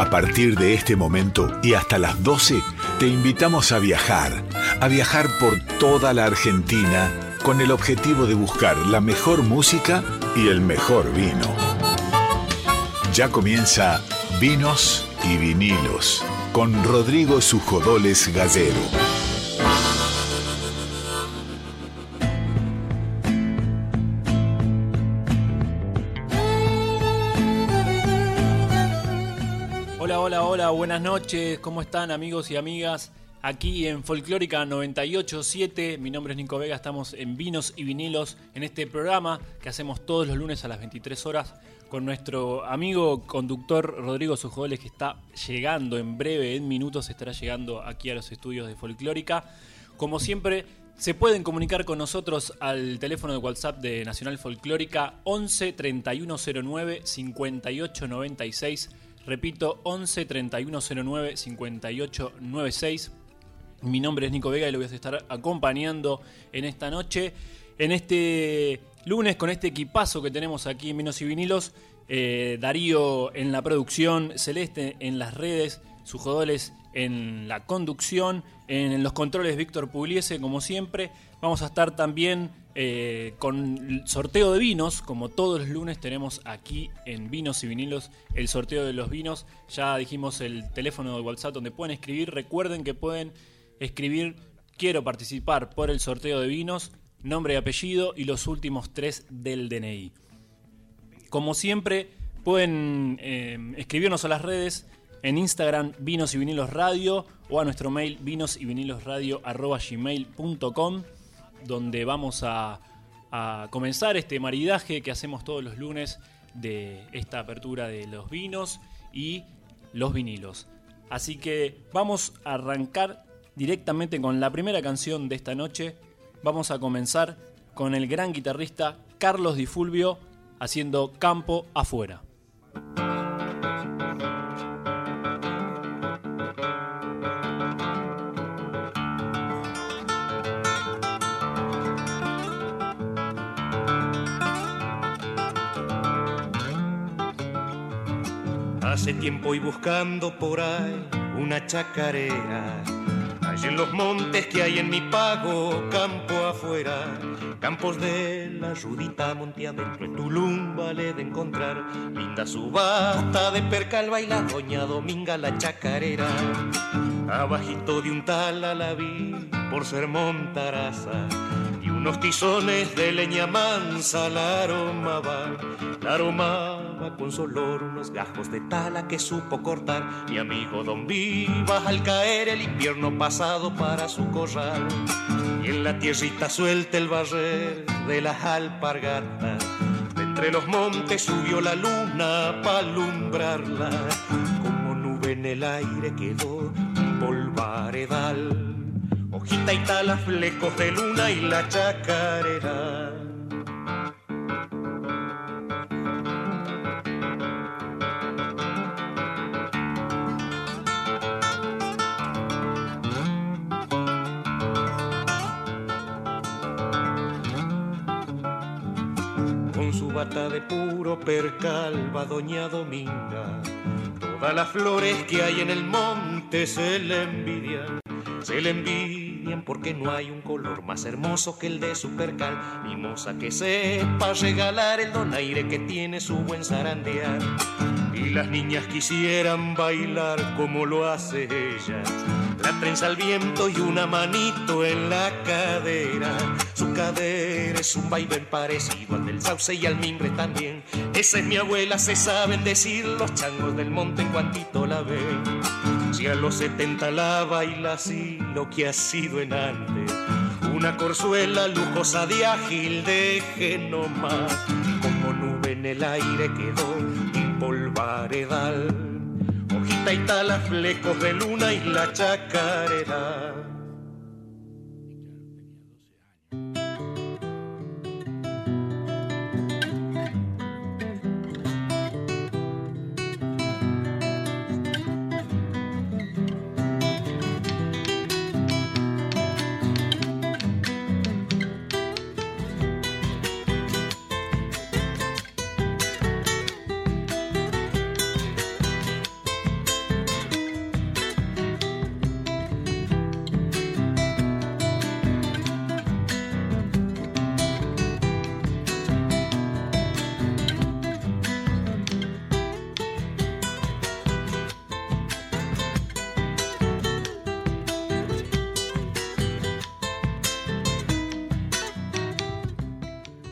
A partir de este momento y hasta las 12, te invitamos a viajar, a viajar por toda la Argentina con el objetivo de buscar la mejor música y el mejor vino. Ya comienza Vinos y Vinilos con Rodrigo Sujodoles Gallero. Buenas noches, ¿cómo están amigos y amigas? Aquí en Folclórica 987, mi nombre es Nico Vega, estamos en Vinos y Vinilos en este programa que hacemos todos los lunes a las 23 horas con nuestro amigo conductor Rodrigo Sujoles que está llegando en breve, en minutos estará llegando aquí a los estudios de Folclórica. Como siempre, se pueden comunicar con nosotros al teléfono de WhatsApp de Nacional Folclórica 11 3109 5896. Repito, 11 3109 5896. Mi nombre es Nico Vega y lo voy a estar acompañando en esta noche. En este lunes con este equipazo que tenemos aquí en Vinos y Vinilos. Eh, Darío en la producción, Celeste en las redes, Sujodoles en la conducción, en los controles Víctor Pugliese, como siempre. Vamos a estar también eh, con el sorteo de vinos, como todos los lunes tenemos aquí en Vinos y Vinilos el sorteo de los vinos. Ya dijimos el teléfono de WhatsApp donde pueden escribir. Recuerden que pueden escribir quiero participar por el sorteo de vinos nombre y apellido y los últimos tres del DNI. Como siempre, pueden eh, escribirnos a las redes en Instagram Vinos y Vinilos Radio o a nuestro mail vinos y vinilos radio gmail.com donde vamos a, a comenzar este maridaje que hacemos todos los lunes de esta apertura de los vinos y los vinilos. Así que vamos a arrancar directamente con la primera canción de esta noche vamos a comenzar con el gran guitarrista Carlos Di Fulvio haciendo Campo afuera. Tiempo y buscando por ahí una chacarera. En los montes que hay en mi pago, campo afuera, campos de la Rudita monte adentro, en Tulum vale de encontrar, linda subasta de percal baila doña Dominga la chacarera, abajito de un tal a la vi por ser montaraza, unos tizones de leña mansa la aroma va, la aroma con su olor unos gajos de tala que supo cortar mi amigo Don Vivas al caer el invierno pasado para su corral. Y en la tierrita suelta el barrer de las alpargatas. De entre los montes subió la luna para alumbrarla. Como nube en el aire quedó un polvaredal. Hojita y tala, flecos de luna y la chacarera de puro percal va doña Dominga. Todas las flores que hay en el monte se le envidian, se le envidian porque no hay un color más hermoso que el de su percal. Mimosa que sepa regalar el donaire que tiene su buen zarandear. Y las niñas quisieran bailar como lo hace ella. La trenza al viento y una manito en la cadera. Su cadera es un vaivén parecido al del sauce y al mimbre también. Esa es mi abuela, se saben decir los changos del monte en cuantito la ven. Si a los 70 la baila así, lo que ha sido en antes. Una corzuela lujosa de ágil, deje nomás. Como nube en el aire quedó polvaredal, hojita y tala, flecos de luna y la chacarera.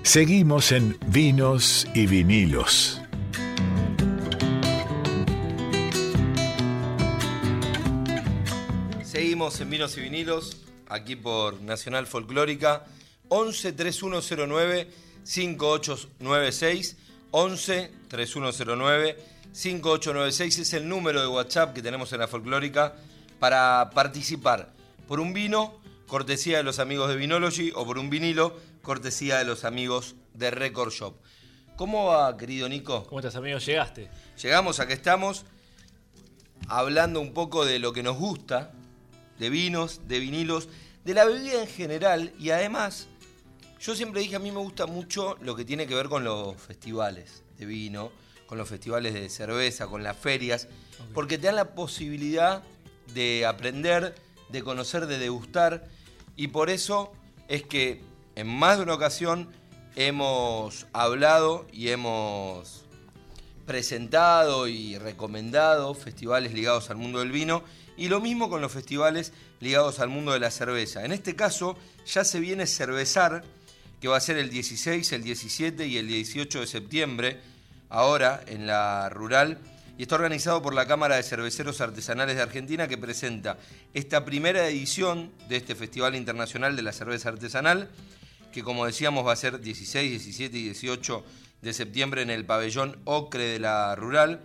Seguimos en Vinos y Vinilos. Seguimos en Vinos y Vinilos, aquí por Nacional Folclórica, 11 3109 5896, 11 3109 5896 es el número de WhatsApp que tenemos en la Folclórica para participar por un vino, cortesía de los amigos de Vinology, o por un vinilo, cortesía de los amigos de Record Shop. ¿Cómo va, querido Nico? ¿Cómo estás, amigo? ¿Llegaste? Llegamos, aquí estamos, hablando un poco de lo que nos gusta, de vinos, de vinilos, de la bebida en general, y además, yo siempre dije, a mí me gusta mucho lo que tiene que ver con los festivales de vino, con los festivales de cerveza, con las ferias, porque te dan la posibilidad de aprender, de conocer, de degustar, y por eso es que en más de una ocasión hemos hablado y hemos presentado y recomendado festivales ligados al mundo del vino y lo mismo con los festivales ligados al mundo de la cerveza. En este caso ya se viene Cervezar, que va a ser el 16, el 17 y el 18 de septiembre, ahora en la rural y está organizado por la Cámara de Cerveceros Artesanales de Argentina que presenta esta primera edición de este Festival Internacional de la Cerveza Artesanal, que como decíamos va a ser 16, 17 y 18 de septiembre en el pabellón Ocre de la Rural.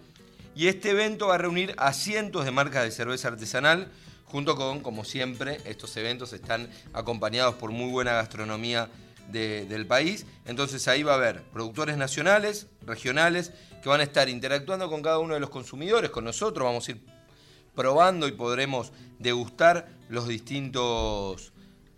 Y este evento va a reunir a cientos de marcas de cerveza artesanal, junto con, como siempre, estos eventos están acompañados por muy buena gastronomía del país. Entonces ahí va a haber productores nacionales, regionales, que van a estar interactuando con cada uno de los consumidores, con nosotros, vamos a ir probando y podremos degustar los distintos,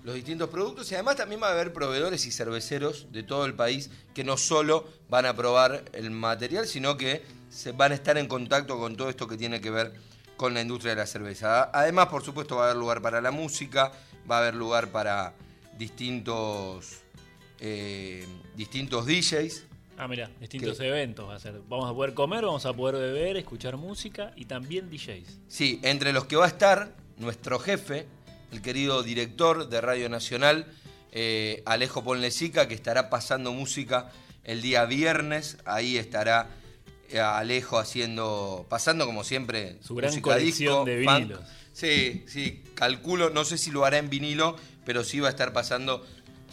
los distintos productos y además también va a haber proveedores y cerveceros de todo el país que no solo van a probar el material, sino que se van a estar en contacto con todo esto que tiene que ver con la industria de la cerveza. Además, por supuesto, va a haber lugar para la música, va a haber lugar para distintos, eh, distintos DJs Ah, mira, distintos eventos va a ser. Vamos a poder comer, vamos a poder beber, escuchar música y también DJs. Sí, entre los que va a estar nuestro jefe, el querido director de Radio Nacional, eh, Alejo Ponlesica, que estará pasando música el día viernes. Ahí estará eh, Alejo haciendo, pasando como siempre, su gran colección de vinilos. Sí, sí, calculo, no sé si lo hará en vinilo, pero sí va a estar pasando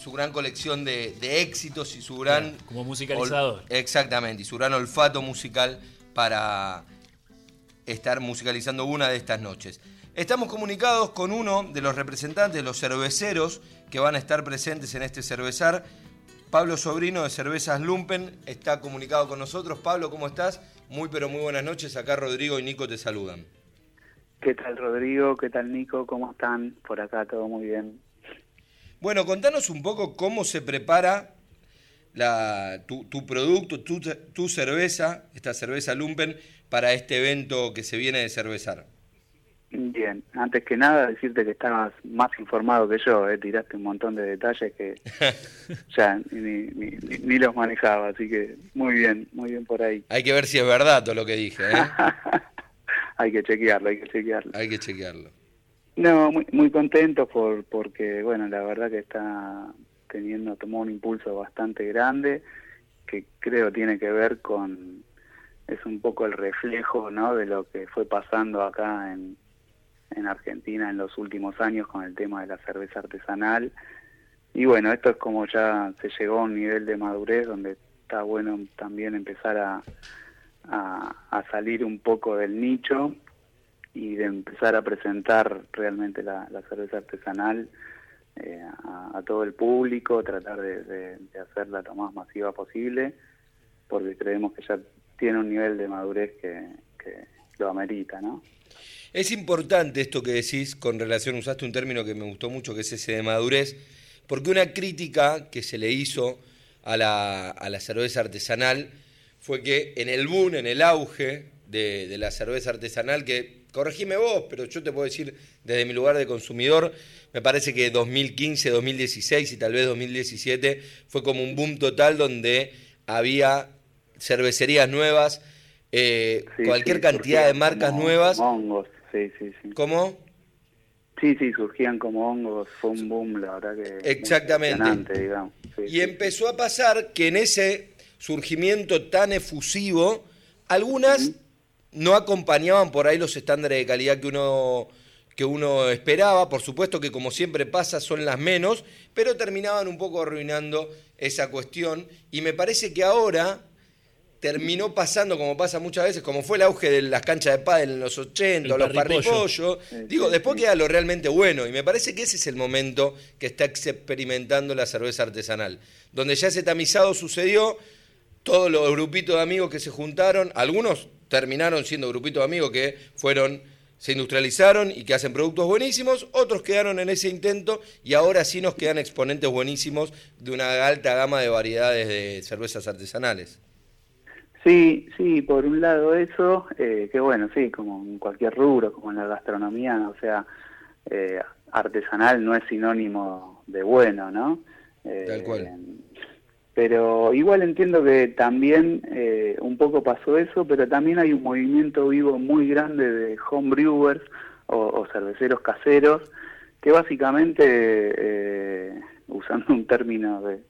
su gran colección de, éxitos y su gran... como musicalizador. exactamente, y su gran olfato musical para estar musicalizando una de estas noches. Estamos comunicados con uno de los representantes de los cerveceros que van a estar presentes en este cervezar. Pablo Sobrino de Cervezas Lumpen está comunicado con nosotros. Pablo, ¿cómo estás? Muy pero muy buenas noches. Acá Rodrigo y Nico te saludan. ¿Qué tal Rodrigo? ¿Qué tal Nico? ¿Cómo están? Por acá todo muy bien. Bueno, contanos un poco cómo se prepara la, tu, producto, tu, cerveza, esta cerveza Lumpen, para este evento que se viene de cervezar. Bien, antes que nada decirte que estabas más informado que yo, ¿eh? tiraste un montón de detalles que ya ni, ni, los manejaba, así que muy bien, muy bien por ahí. Hay que ver si es verdad todo lo que dije. ¿eh? hay que chequearlo, hay que chequearlo. Hay que chequearlo. No, muy, muy contento por, porque, bueno, la verdad que está teniendo, tomó un impulso bastante grande, que creo tiene que ver con, es un poco el reflejo, ¿no?, de lo que fue pasando acá en, en Argentina en los últimos años con el tema de la cerveza artesanal. Y bueno, esto es como ya se llegó a un nivel de madurez donde está bueno también empezar a, salir un poco del nicho y de empezar a presentar realmente la, cerveza artesanal eh, a, todo el público, tratar de, hacerla lo más masiva posible, porque creemos que ya tiene un nivel de madurez que, lo amerita, ¿no? Es importante esto que decís con relación, usaste un término que me gustó mucho, que es ese de madurez, porque una crítica que se le hizo a la, a la cerveza artesanal fue que en el boom, en el auge de, de la cerveza artesanal, que corregime vos, pero yo te puedo decir desde mi lugar de consumidor, me parece que 2015, 2016 y tal vez 2017 fue como un boom total donde había cervecerías nuevas, eh, cualquier cantidad de marcas nuevas. Sí, sí, sí. ¿Cómo? Sí, sí, surgían como hongos, fue un boom, la verdad que. Exactamente. y empezó a pasar que en ese surgimiento tan efusivo, algunas no acompañaban por ahí los estándares de calidad que uno que uno esperaba, por supuesto que como siempre pasa son las menos, pero terminaban un poco arruinando esa cuestión y me parece que ahora terminó pasando como pasa muchas veces, como fue el auge de las canchas de pádel en los 80, los parripollos, digo, después queda lo realmente bueno y me parece que ese es el momento que está experimentando la cerveza artesanal, donde ya ese tamizado sucedió, todos los grupitos de amigos que se juntaron, algunos terminaron siendo grupitos de amigos que fueron se industrializaron y que hacen productos buenísimos, otros quedaron en ese intento y ahora sí nos quedan exponentes buenísimos de una alta gama de variedades de cervezas artesanales. Sí, sí, por un lado eso, eh, que bueno, sí, como en cualquier rubro, como en la gastronomía, o sea, eh, artesanal no es sinónimo de bueno, ¿no? Tal cual. Eh, pero igual entiendo que también eh, un poco pasó eso, pero también hay un movimiento vivo muy grande de homebrewers o, o cerveceros caseros, que básicamente, eh, usando un término de,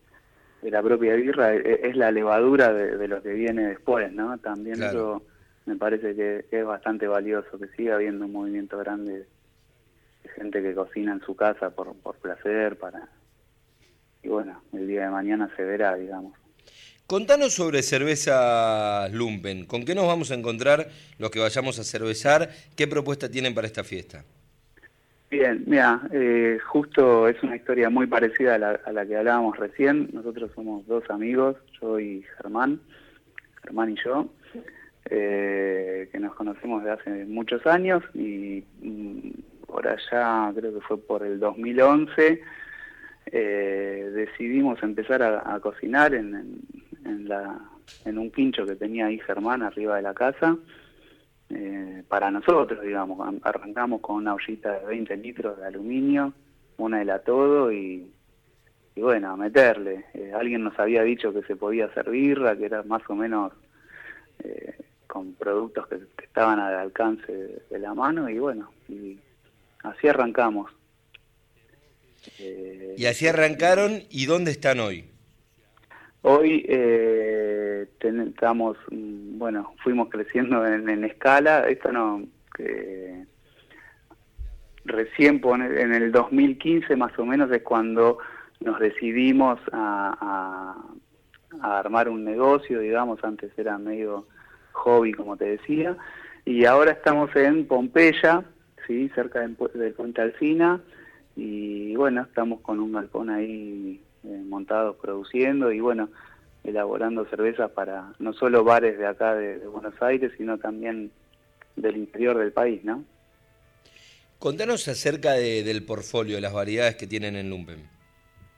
la propia birra, e, es, la levadura de, lo que viene después, ¿no? También eso me parece que, es bastante valioso, que siga habiendo un movimiento grande de gente que cocina en su casa por, por placer, para y bueno, el día de mañana se verá, digamos. Contanos sobre cerveza Lumpen. ¿Con qué nos vamos a encontrar los que vayamos a cervezar? ¿Qué propuesta tienen para esta fiesta? Bien, mira, eh, justo es una historia muy parecida a la, que hablábamos recién. Nosotros somos dos amigos, yo y Germán, Germán y yo, eh, que nos conocemos de hace muchos años y mm, por allá, creo que fue por el 2011, eh, decidimos empezar a, cocinar en, en, la, en un quincho que tenía ahí Germán arriba de la casa. Eh, para nosotros, digamos, arrancamos con una ollita de 20 litros de aluminio, una de la todo y, y bueno, a meterle. Eh, alguien nos había dicho que se podía hacer birra, que era más o menos eh, con productos que, que, estaban al alcance de la mano y bueno, y así arrancamos. Eh, y así arrancaron, ¿y dónde están hoy? Hoy eh, estamos, mm, bueno, fuimos creciendo en, escala, esto no, recién en el 2015 más o menos es cuando nos decidimos a, armar un negocio, digamos, antes era medio hobby, como te decía, y ahora estamos en Pompeya, sí, cerca del Puente Alcina, y bueno, estamos con un balcón ahí eh, montado produciendo. Y bueno, elaborando cervezas para no solo bares de acá de, Buenos Aires, sino también del interior del país, ¿no? Contanos acerca del portfolio, de las variedades que tienen en Lumpen.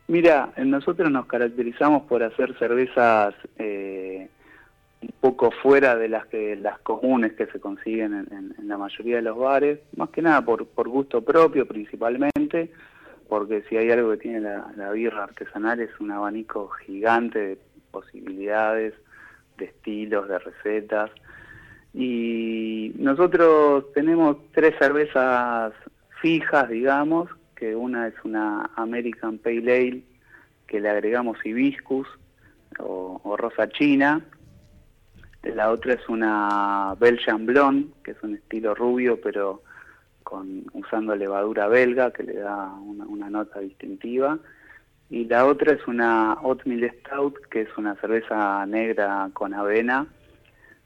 Mira, nosotros nos caracterizamos por hacer cervezas eh, un poco fuera de las que las comunes que se consiguen en, la mayoría de los bares, más que nada por, por gusto propio principalmente, porque si hay algo que tiene la, birra artesanal es un abanico gigante de posibilidades, de estilos, de recetas. Y nosotros tenemos tres cervezas fijas, digamos, que una es una American Pale Ale, que le agregamos hibiscus o, rosa china, la otra es una Belgian Blonde, que es un estilo rubio, pero con usando levadura belga, que le da una, nota distintiva. Y la otra es una Oatmeal Stout, que es una cerveza negra con avena.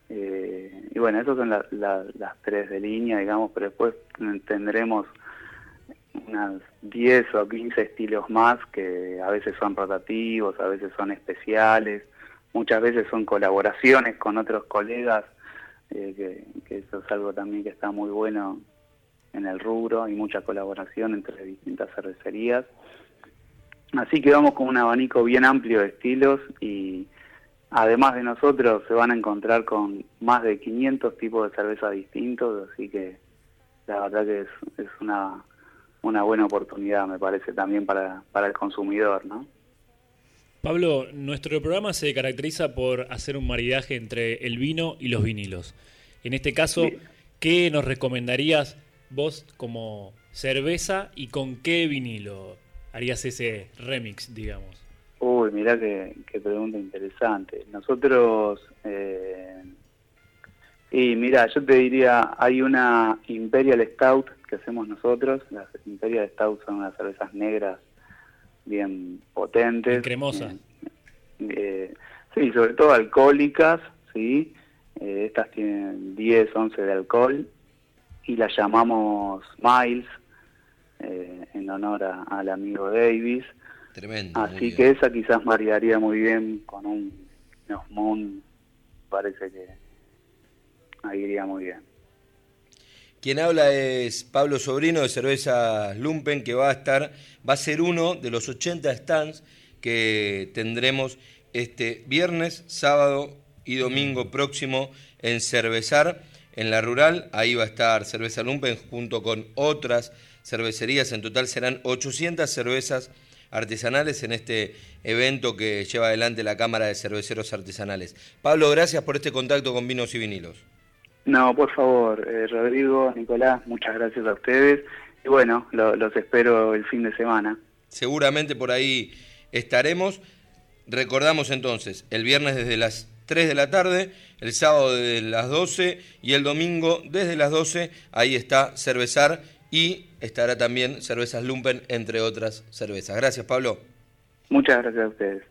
Eh, y bueno, esas son las tres de línea, digamos, pero después tendremos unas 10 o 15 estilos más que a veces son rotativos, a veces son especiales muchas veces son colaboraciones con otros colegas, eh, que, eso es algo también que está muy bueno en el rubro, hay mucha colaboración entre distintas cervecerías. Así que vamos con un abanico bien amplio de estilos y además de nosotros se van a encontrar con más de 500 tipos de cerveza distintos, así que la verdad que es, es una, una buena oportunidad, me parece, también para, para el consumidor, ¿no? Pablo, nuestro programa se caracteriza por hacer un maridaje entre el vino y los vinilos. En este caso, ¿qué nos recomendarías vos como cerveza y con qué vinilo harías ese remix, digamos? Uy, mirá qué, pregunta interesante. Nosotros, eh, y mira, yo te diría, hay una Imperial Stout que hacemos nosotros. Las Imperial Stout son unas cervezas negras bien potentes. cremosas. Eh, sí, sobre todo alcohólicas, sí. Eh, estas tienen 10, 11 de alcohol y las llamamos Miles en honor al amigo Davis. Tremendo. Así que esa quizás variaría muy bien con un Moon. Parece que ahí iría muy bien. Quien habla es Pablo Sobrino de Cerveza Lumpen, que va a estar, va a ser uno de los 80 stands que tendremos este viernes, sábado y domingo próximo en Cervezar, en la rural. Ahí va a estar Cerveza Lumpen junto con otras cervecerías. En total serán 800 cervezas artesanales en este evento que lleva adelante la Cámara de Cerveceros Artesanales. Pablo, gracias por este contacto con Vinos y Vinilos. No, por favor, eh, Rodrigo, Nicolás, muchas gracias a ustedes. Y bueno, los espero el fin de semana. Seguramente por ahí estaremos. Recordamos entonces, el viernes desde las 3 de la tarde, el sábado desde las 12 y el domingo desde las 12, ahí está Cervezar y estará también Cervezas Lumpen, entre otras cervezas. Gracias, Pablo. Muchas gracias a ustedes.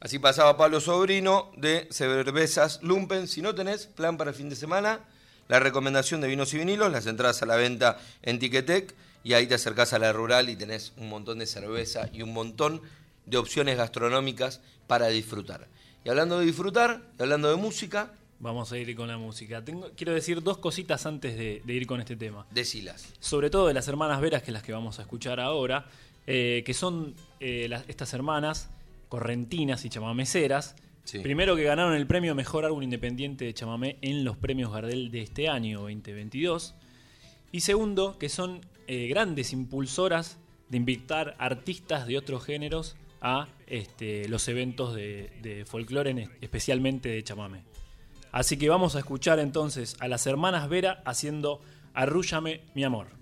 Así pasaba Pablo Sobrino de Cervezas Lumpen. Si no tenés plan para el fin de semana, la recomendación de vinos y vinilos, las entradas a la venta en Tiquetec y ahí te acercás a la rural y tenés un montón de cerveza y un montón de opciones gastronómicas para disfrutar. Y hablando de disfrutar, y hablando de música, Vamos a ir con la música. Tengo, quiero decir dos cositas antes de, ir con este tema. Decilas. Sobre todo de las hermanas Veras, que es las que vamos a escuchar ahora, eh, que son eh, estas hermanas correntinas y chamameseras. Primero que ganaron el premio Mejor Álbum Independiente de Chamamé en los premios Gardel de este año 2022. Y segundo, que son eh, grandes impulsoras de invitar artistas de otros géneros a este, los eventos de, de folclore, especialmente de chamamé. Así que vamos a escuchar entonces a las hermanas Vera haciendo Arrúllame mi amor.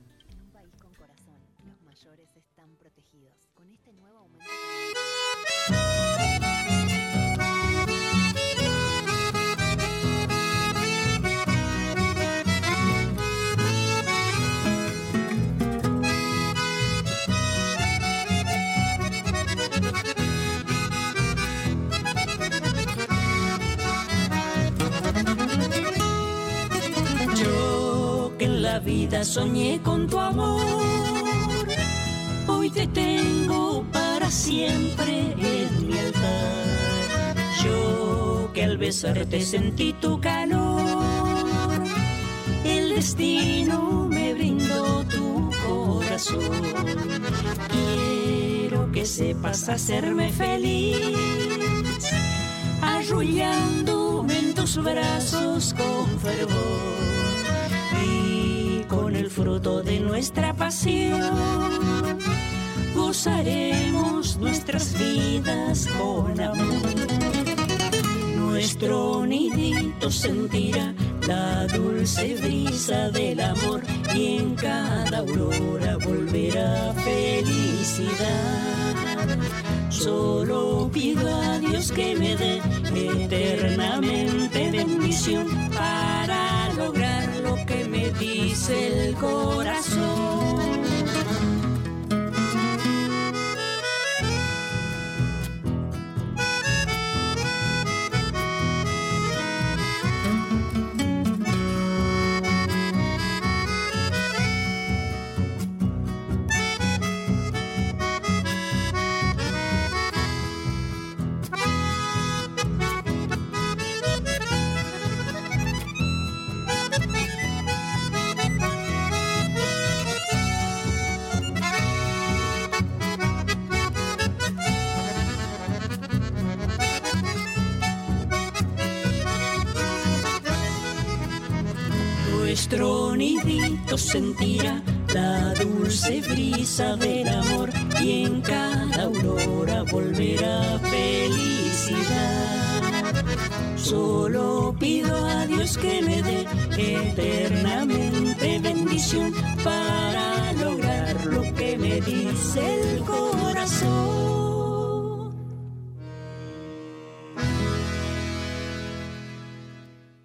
Vida soñé con tu amor. Hoy te tengo para siempre en mi altar. Yo que al besarte sentí tu calor. El destino me brindó tu corazón. Quiero que sepas hacerme feliz. Arrullándome en tus brazos con fervor fruto de nuestra pasión. Gozaremos nuestras vidas con amor. Nuestro nidito sentirá la dulce brisa del amor y en cada aurora volverá felicidad. Solo pido a Dios que me dé eternamente bendición para lograr dice el corazón. sentirá la dulce brisa del amor y en cada aurora volverá felicidad. Solo pido a Dios que me dé eternamente bendición para lograr lo que me dice el corazón.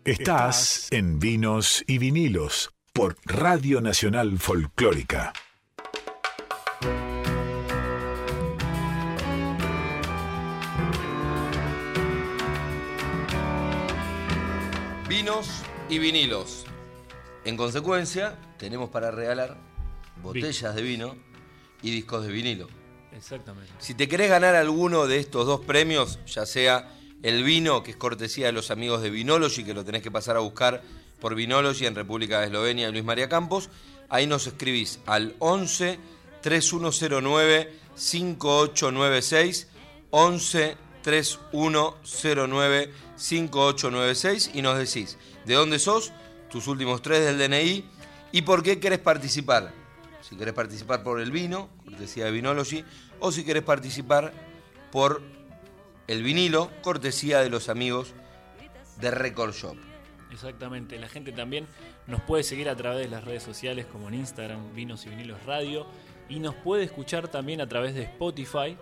Estás en Vinos y Vinilos por Radio Nacional Folclórica. Vinos y vinilos. En consecuencia, tenemos para regalar botellas de vino y discos de vinilo. Exactamente. Si te querés ganar alguno de estos dos premios, ya sea el vino, que es cortesía de los amigos de Vinology, que lo tenés que pasar a buscar por Vinology en República de Eslovenia Luis María Campos, ahí nos escribís al 11 3109 5896 11 3109 5896 y nos decís de dónde sos, tus últimos tres del DNI y por qué querés participar. Si querés participar por el vino, cortesía de Vinology, o si querés participar por el vinilo, cortesía de los amigos de Record Shop. Exactamente, la gente también nos puede seguir a través de las redes sociales como en Instagram, Vinos y Vinilos Radio, y nos puede escuchar también a través de Spotify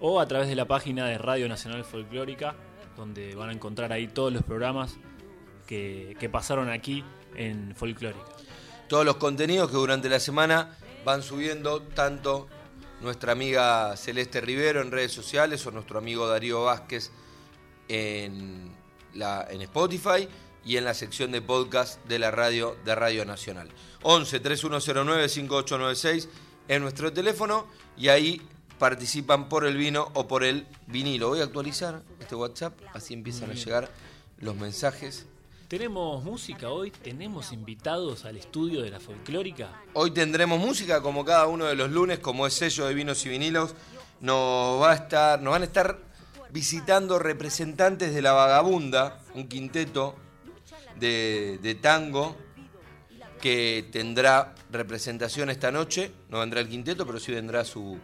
o a través de la página de Radio Nacional Folclórica, donde van a encontrar ahí todos los programas que, pasaron aquí en Folclórica. Todos los contenidos que durante la semana van subiendo tanto nuestra amiga Celeste Rivero en redes sociales o nuestro amigo Darío Vázquez en Spotify y en la sección de podcast de la radio de Radio Nacional. 11 3109 5896 es nuestro teléfono y ahí participan por el vino o por el vinilo. Voy a actualizar este WhatsApp, así empiezan a llegar los mensajes. Tenemos música hoy, tenemos invitados al estudio de la folclórica. Hoy tendremos música como cada uno de los lunes, como es sello de vinos y vinilos. Nos, va a estar, nos van a estar visitando representantes de La Vagabunda, un quinteto de, tango que tendrá representación esta noche. No vendrá el quinteto, pero sí vendrá su,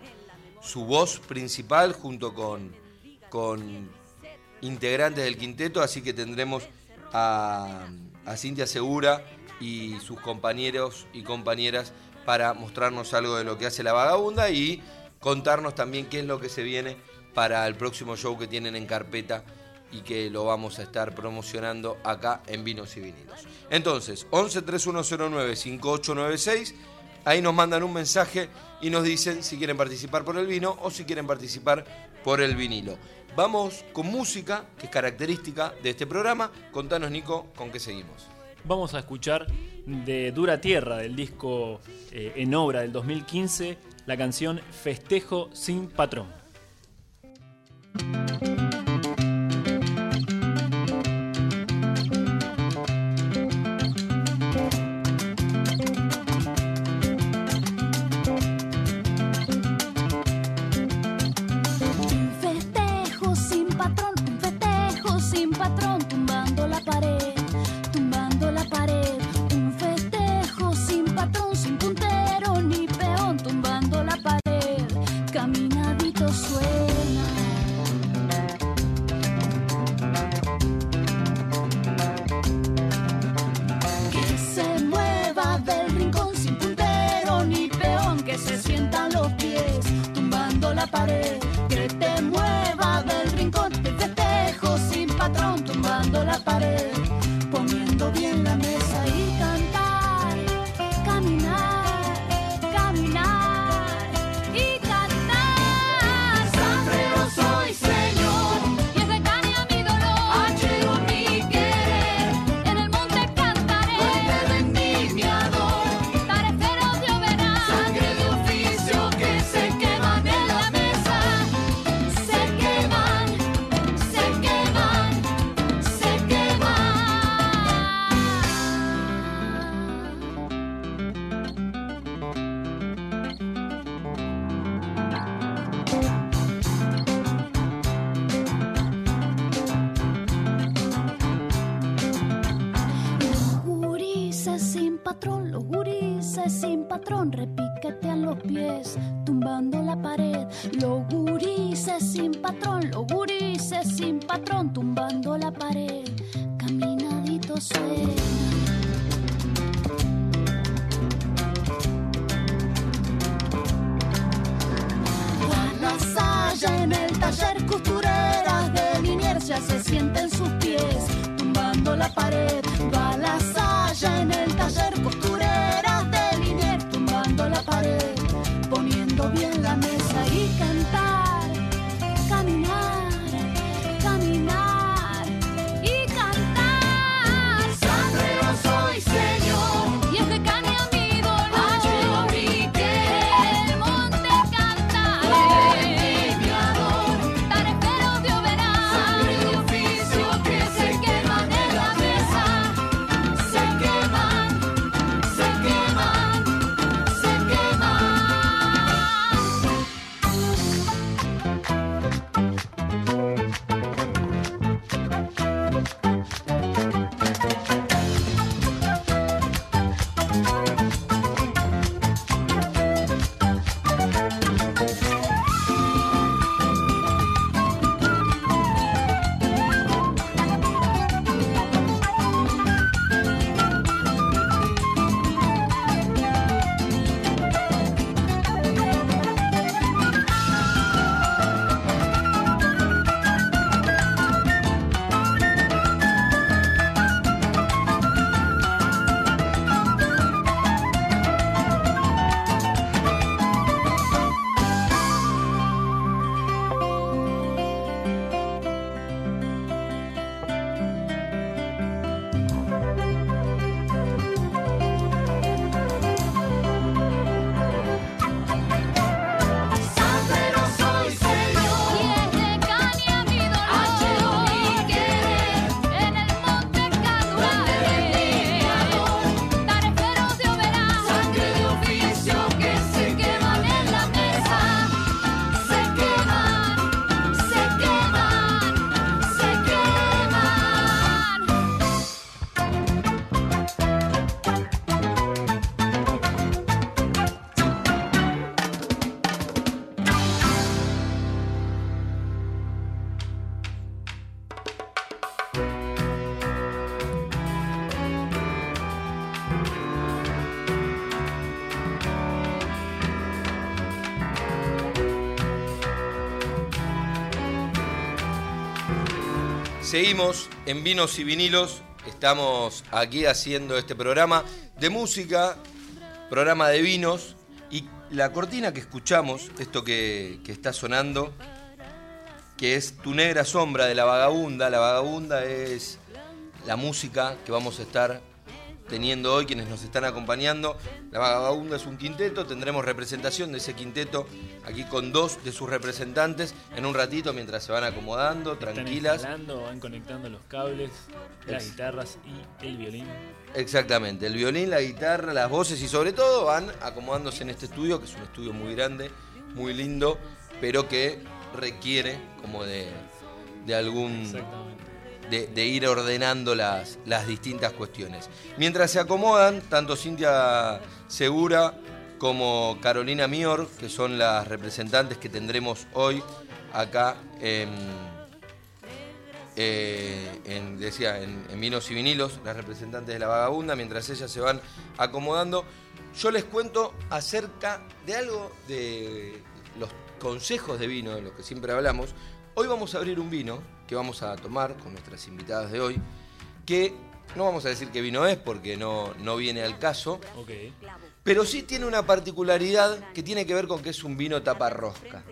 su voz principal junto con, con integrantes del quinteto, así que tendremos a, a Cintia Segura y sus compañeros y compañeras para mostrarnos algo de lo que hace la vagabunda y contarnos también qué es lo que se viene para el próximo show que tienen en carpeta y que lo vamos a estar promocionando acá en Vinos y Vinilos. Entonces, 11 3109 5896, ahí nos mandan un mensaje y nos dicen si quieren participar por el vino o si quieren participar por el vinilo. Vamos con música, que es característica de este programa. Contanos, Nico, con qué seguimos. Vamos a escuchar de Dura Tierra, del disco eh, en obra del 2015, la canción Festejo sin patrón. Patrón, los gurises sin patrón, repiquetean los pies, tumbando la pared. Los gurises sin patrón, los gurises sin patrón, tumbando la pared. Caminadito suena. Seguimos en Vinos y Vinilos. Estamos aquí haciendo este programa de música, programa de vinos. Y la cortina que escuchamos, esto que, que está sonando, que es Tu Negra Sombra de la Vagabunda. La Vagabunda es la música que vamos a estar teniendo hoy quienes nos están acompañando. La Vagabunda es un quinteto, tendremos representación de ese quinteto aquí con dos de sus representantes en un ratito mientras se van acomodando, tranquilas. Están instalando, van conectando los cables, las Ex- guitarras y el violín. Exactamente, el violín, la guitarra, las voces y sobre todo van acomodándose en este estudio, que es un estudio muy grande, muy lindo, pero que requiere como de, de algún Exactamente. De, ir ordenando las, las distintas cuestiones. Mientras se acomodan, tanto Cintia Segura como Carolina Mior, que son las representantes que tendremos hoy acá en, eh, decía, en Vinos y Vinilos, las representantes de la vagabunda, mientras ellas se van acomodando, yo les cuento acerca de algo de los consejos de vino, de los que siempre hablamos. Hoy vamos a abrir un vino que vamos a tomar con nuestras invitadas de hoy, que no vamos a decir qué vino es porque no, no viene al caso, Ok. pero sí tiene una particularidad que tiene que ver con que es un vino taparrosca.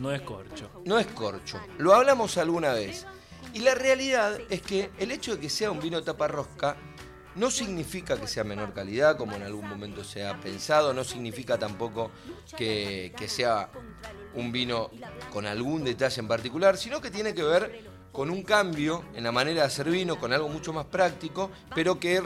No es corcho. No es corcho, lo hablamos alguna vez. Y la realidad es que el hecho de que sea un vino taparrosca no significa que sea menor calidad, como en algún momento se ha pensado, no significa tampoco que, que sea un vino con algún detalle en particular, sino que tiene que ver con un cambio en la manera de hacer vino, con algo mucho más práctico, pero que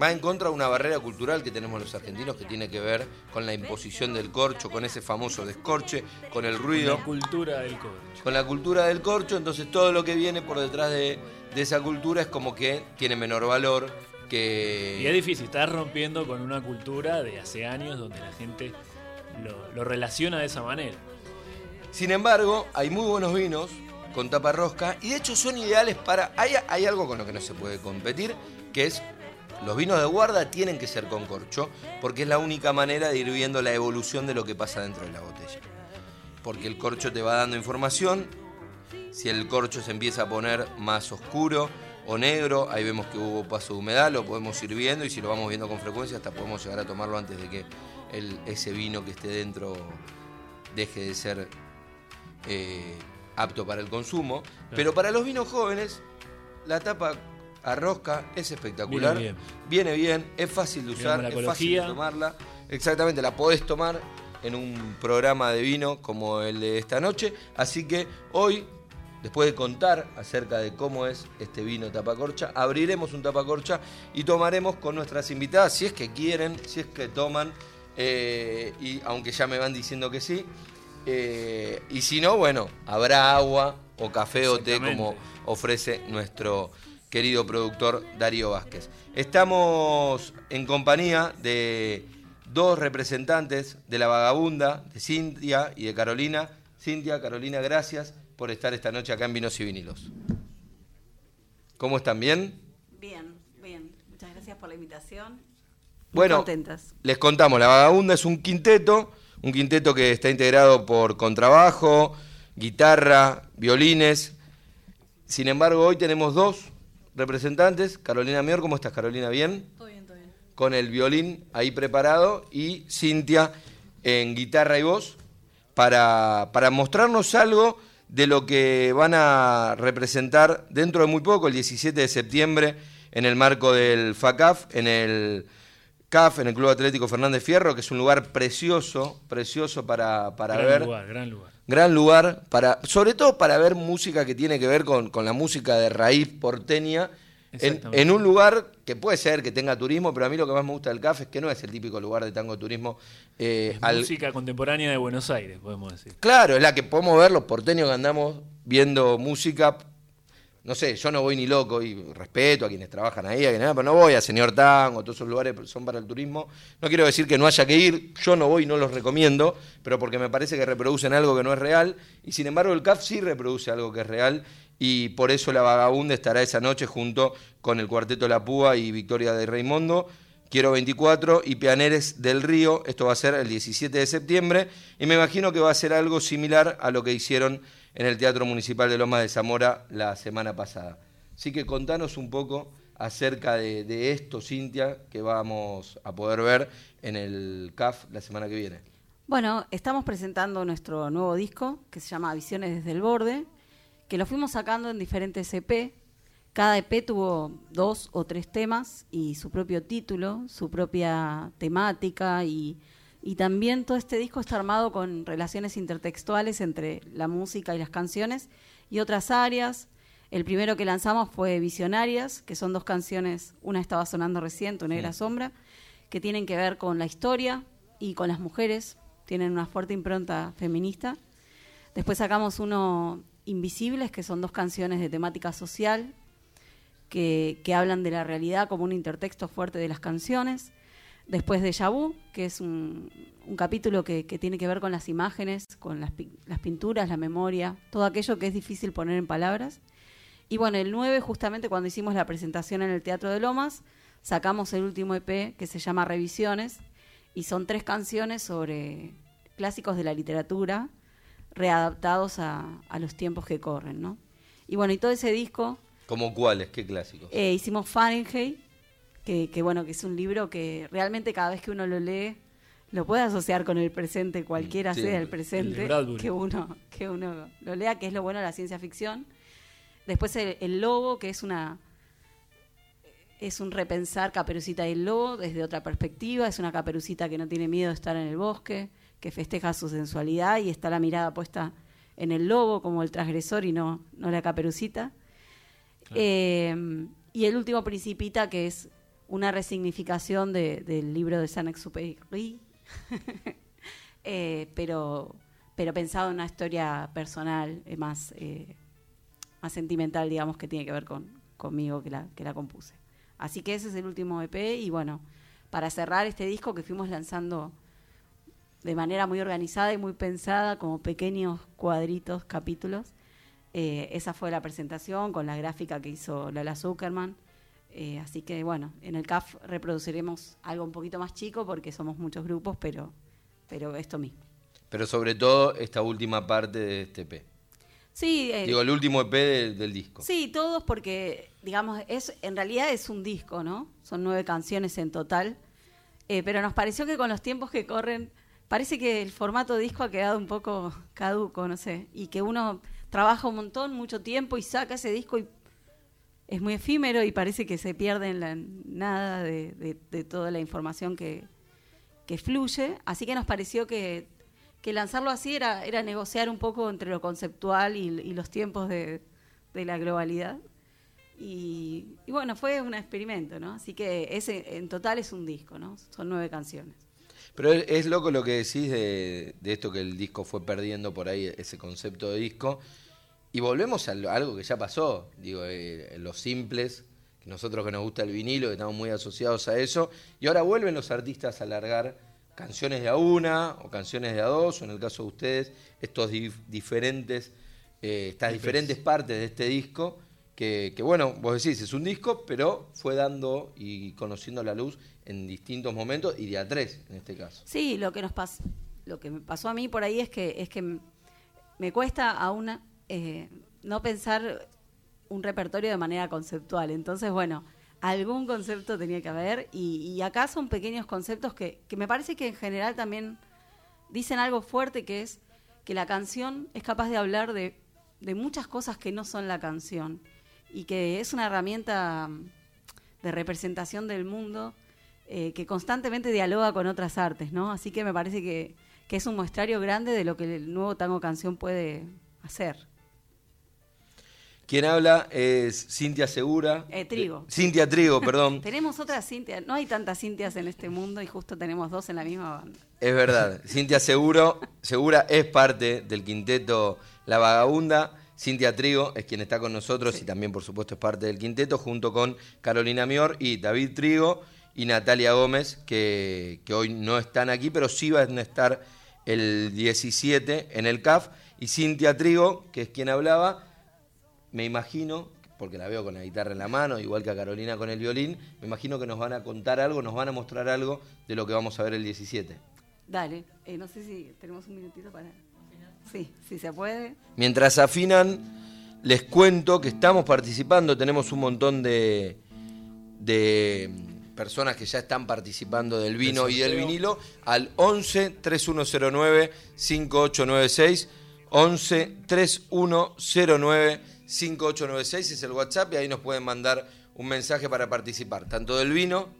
va en contra de una barrera cultural que tenemos los argentinos que tiene que ver con la imposición del corcho, con ese famoso descorche, con el ruido La cultura del corcho. con la cultura del corcho, entonces todo lo que viene por detrás de, de esa cultura es como que tiene menor valor, que... Y es difícil, estás rompiendo con una cultura de hace años donde la gente lo, lo relaciona de esa manera. Sin embargo, hay muy buenos vinos con tapa rosca y de hecho son ideales para... Hay, hay algo con lo que no se puede competir, que es los vinos de guarda tienen que ser con corcho, porque es la única manera de ir viendo la evolución de lo que pasa dentro de la botella. Porque el corcho te va dando información, si el corcho se empieza a poner más oscuro o negro, ahí vemos que hubo paso de humedad, lo podemos ir viendo y si lo vamos viendo con frecuencia hasta podemos llegar a tomarlo antes de que el- ese vino que esté dentro deje de ser eh, apto para el consumo. Pero para los vinos jóvenes, la tapa a rosca es espectacular. Viene Viene bien, es fácil de usar, es fácil de tomarla. Exactamente, la podés tomar en un programa de vino como el de esta noche. Así que hoy, después de contar acerca de cómo es este vino tapacorcha, abriremos un tapacorcha y tomaremos con nuestras invitadas, si es que quieren, si es que toman, eh, y aunque ya me van diciendo que sí. eh, y si no, bueno, habrá agua o café o té como ofrece nuestro querido productor Darío Vázquez. Estamos en compañía de dos representantes de la vagabunda, de Cintia y de Carolina. Cintia, Carolina, gracias por estar esta noche acá en Vinos y Vinilos. ¿Cómo están? ¿Bien? Bien, bien. Muchas gracias por la invitación. Bueno, contentas. les contamos, La Vagabunda es un quinteto, un quinteto que está integrado por contrabajo, guitarra, violines. Sin embargo, hoy tenemos dos representantes. Carolina Mior, ¿cómo estás, Carolina? ¿Bien? Todo bien, todo bien. Con el violín ahí preparado y Cintia en guitarra y voz para, para mostrarnos algo de lo que van a representar dentro de muy poco, el 17 de septiembre, en el marco del FACAF, en el CAF, en el Club Atlético Fernández Fierro, que es un lugar precioso, precioso para, para gran ver. lugar, gran lugar. Gran lugar, para, sobre todo para ver música que tiene que ver con, con la música de raíz porteña, en, un lugar que puede ser que tenga turismo, pero a mí lo que más me gusta del CAF es que no es el típico lugar de tango turismo. eh, Es al- Música contemporánea de Buenos Aires, podemos decir. Claro, es la que podemos ver los porteños que andamos viendo música. No sé, yo no voy ni loco y respeto a quienes trabajan ahí, a quienes, pero no voy a Señor Tango, todos esos lugares son para el turismo. No quiero decir que no haya que ir, yo no voy no los recomiendo, pero porque me parece que reproducen algo que no es real. Y sin embargo, el CAF sí reproduce algo que es real y por eso la Vagabunda estará esa noche junto con el Cuarteto La Púa y Victoria de Raimondo Quiero 24 y Pianeres del Río. Esto va a ser el 17 de septiembre y me imagino que va a ser algo similar a lo que hicieron en el Teatro Municipal de Loma de Zamora la semana pasada. Así que contanos un poco acerca de, esto, Cintia, que vamos a poder ver en el CAF la semana que viene. Bueno, estamos presentando nuestro nuevo disco que se llama Visiones desde el Borde, que lo fuimos sacando en diferentes EP. Cada EP tuvo dos o tres temas y su propio título, su propia temática y, y también todo este disco está armado con relaciones intertextuales entre la música y las canciones y otras áreas. El primero que lanzamos fue Visionarias, que son dos canciones, una estaba sonando recién, Tu Negra Sí. Sombra, que tienen que ver con la historia y con las mujeres, tienen una fuerte impronta feminista. Después sacamos uno Invisibles, que son dos canciones de temática social, que, que hablan de la realidad como un intertexto fuerte de las canciones. Después de Vu, que es un, un capítulo que, que tiene que ver con las imágenes, con las, pi- las pinturas, la memoria, todo aquello que es difícil poner en palabras. Y bueno, el 9, justamente cuando hicimos la presentación en el Teatro de Lomas, sacamos el último EP que se llama Revisiones y son tres canciones sobre clásicos de la literatura readaptados a, a los tiempos que corren, ¿no? Y bueno, y todo ese disco ¿Como cuáles? ¿Qué clásicos? eh, hicimos Fahrenheit, que, que bueno, que es un libro que realmente cada vez que uno lo lee lo puede asociar con el presente, cualquiera Sí, sea el presente que uno que uno lo lea, que es lo bueno de la ciencia ficción. Después el, el lobo, que es una es un repensar Caperucita y el lobo desde otra perspectiva, es una Caperucita que no tiene miedo de estar en el bosque, que festeja su sensualidad y está la mirada puesta en el lobo como el transgresor y no, no la Caperucita. Eh, y el último Principita, que es una resignificación de- del libro de Saint-Exupéry, eh, pero, pero pensado en una historia personal, eh, más, eh, más sentimental, digamos, que tiene que ver con, conmigo que la, que la compuse. Así que ese es el último EP y bueno, para cerrar este disco que fuimos lanzando de manera muy organizada y muy pensada, como pequeños cuadritos, capítulos, esa fue la presentación con la gráfica que hizo Lola Zuckerman. Eh, así que bueno, en el CAF reproduciremos algo un poquito más chico porque somos muchos grupos, pero, pero esto mismo. Pero sobre todo esta última parte de este EP. Sí, eh, Digo, el último EP del, del disco. sí, todos porque, digamos, es en realidad es un disco, ¿no? Son nueve canciones en total. Eh, pero nos pareció que con los tiempos que corren, parece que el formato disco ha quedado un poco caduco, no sé. Y que uno trabaja un montón, mucho tiempo y saca ese disco y es muy efímero y parece que se pierde en la nada de, de- toda la información que, que fluye. Así que nos pareció que, que lanzarlo así era, era negociar un poco entre lo conceptual y, y los tiempos de, de la globalidad. Y, y bueno, fue un experimento, ¿no? Así que ese en total es un disco, ¿no? Son nueve canciones. Pero es, es loco lo que decís de, de esto que el disco fue perdiendo por ahí, ese concepto de disco. Y volvemos a lo- algo que ya pasó, digo, eh, los simples, que nosotros que nos gusta el vinilo, que estamos muy asociados a eso, y ahora vuelven los artistas a alargar canciones de a una o canciones de a dos, o en el caso de ustedes, estos dif- diferentes, eh, estas diferentes partes de este disco, que, que, bueno, vos decís, es un disco, pero fue dando y conociendo la luz en distintos momentos, y de a tres en este caso. Sí, lo que nos pasó, lo que me pasó a mí por ahí es que es que me cuesta aún eh, no pensar un repertorio de manera conceptual. Entonces, bueno, algún concepto tenía que haber y, y acá son pequeños conceptos que, que me parece que en general también dicen algo fuerte que es que la canción es capaz de hablar de, muchas cosas que no son la canción y que es una herramienta mm, de representación del mundo eh, que constantemente dialoga con otras artes, ¿no? Así que me parece que, que es un muestrario grande de lo que el nuevo tango canción puede hacer. Quien habla es Cintia Segura. Eh, Trigo. Cintia Trigo, perdón. Tenemos otra Cintia, no hay tantas Cintias en este mundo y justo tenemos dos en la misma banda. Es verdad. Cintia Seguro, Segura es parte del quinteto La Vagabunda. Cintia Trigo es quien está con nosotros y también, por supuesto, es parte del quinteto, junto con Carolina Mior y David Trigo y Natalia Gómez, que, que hoy no están aquí, pero sí van a estar el 17 en el CAF. Y Cintia Trigo, que es quien hablaba, me imagino, porque la veo con la guitarra en la mano, igual que a Carolina con el violín. Me imagino que nos van a contar algo, nos van a mostrar algo de lo que vamos a ver el 17. Dale, eh, no sé si tenemos un minutito para... Sí, si se puede. Mientras afinan, les cuento que estamos participando, tenemos un montón de, de personas que ya están participando del vino y del vinilo al 11 3109 5896 11 3109 5896 es el WhatsApp y ahí nos pueden mandar un mensaje para participar, tanto del vino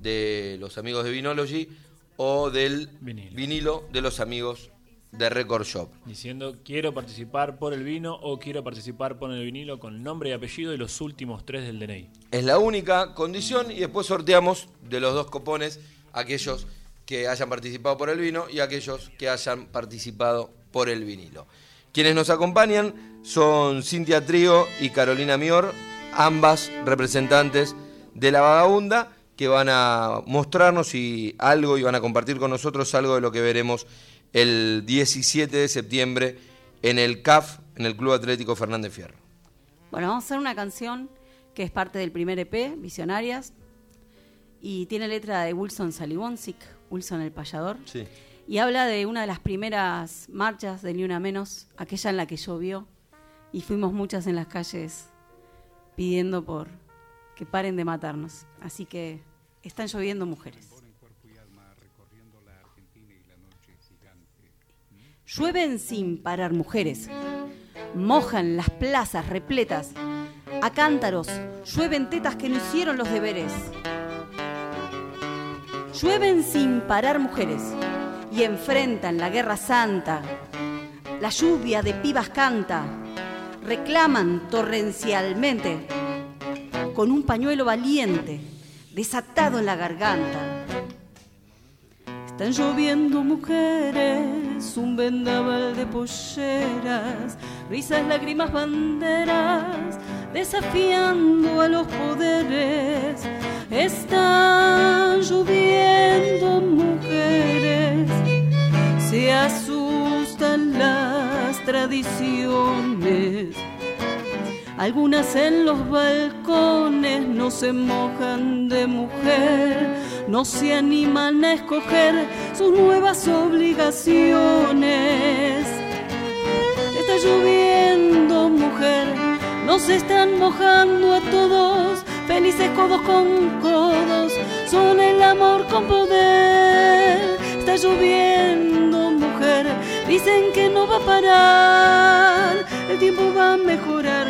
de los amigos de Vinology o del Vinilo. vinilo de los amigos de Record Shop. Diciendo quiero participar por el vino o quiero participar por el vinilo con nombre y apellido y los últimos tres del DNI. Es la única condición y después sorteamos de los dos copones aquellos que hayan participado por el vino y aquellos que hayan participado por el vinilo. Quienes nos acompañan son Cintia Trío y Carolina Mior, ambas representantes de la vagabunda, que van a mostrarnos y algo y van a compartir con nosotros algo de lo que veremos el 17 de septiembre en el CAF, en el Club Atlético Fernández Fierro. Bueno, vamos a hacer una canción que es parte del primer EP, Visionarias, y tiene letra de Wilson Salibonsic, Wilson el payador, Sí. y habla de una de las primeras marchas de Ni Una Menos, aquella en la que llovió, y fuimos muchas en las calles pidiendo por que paren de matarnos. Así que están lloviendo mujeres. Llueven sin parar mujeres, mojan las plazas repletas, a cántaros llueven tetas que no hicieron los deberes. Llueven sin parar mujeres y enfrentan la guerra santa. La lluvia de pibas canta, reclaman torrencialmente con un pañuelo valiente desatado en la garganta. Están lloviendo mujeres, un vendaval de polleras, risas, lágrimas, banderas, desafiando a los poderes. Están lloviendo mujeres, se asustan las tradiciones. Algunas en los balcones no se mojan de mujer, no se animan a escoger sus nuevas obligaciones. Está lloviendo mujer, nos están mojando a todos, felices codos con codos, son el amor con poder. Está lloviendo mujer, dicen que no va a parar, el tiempo va a mejorar.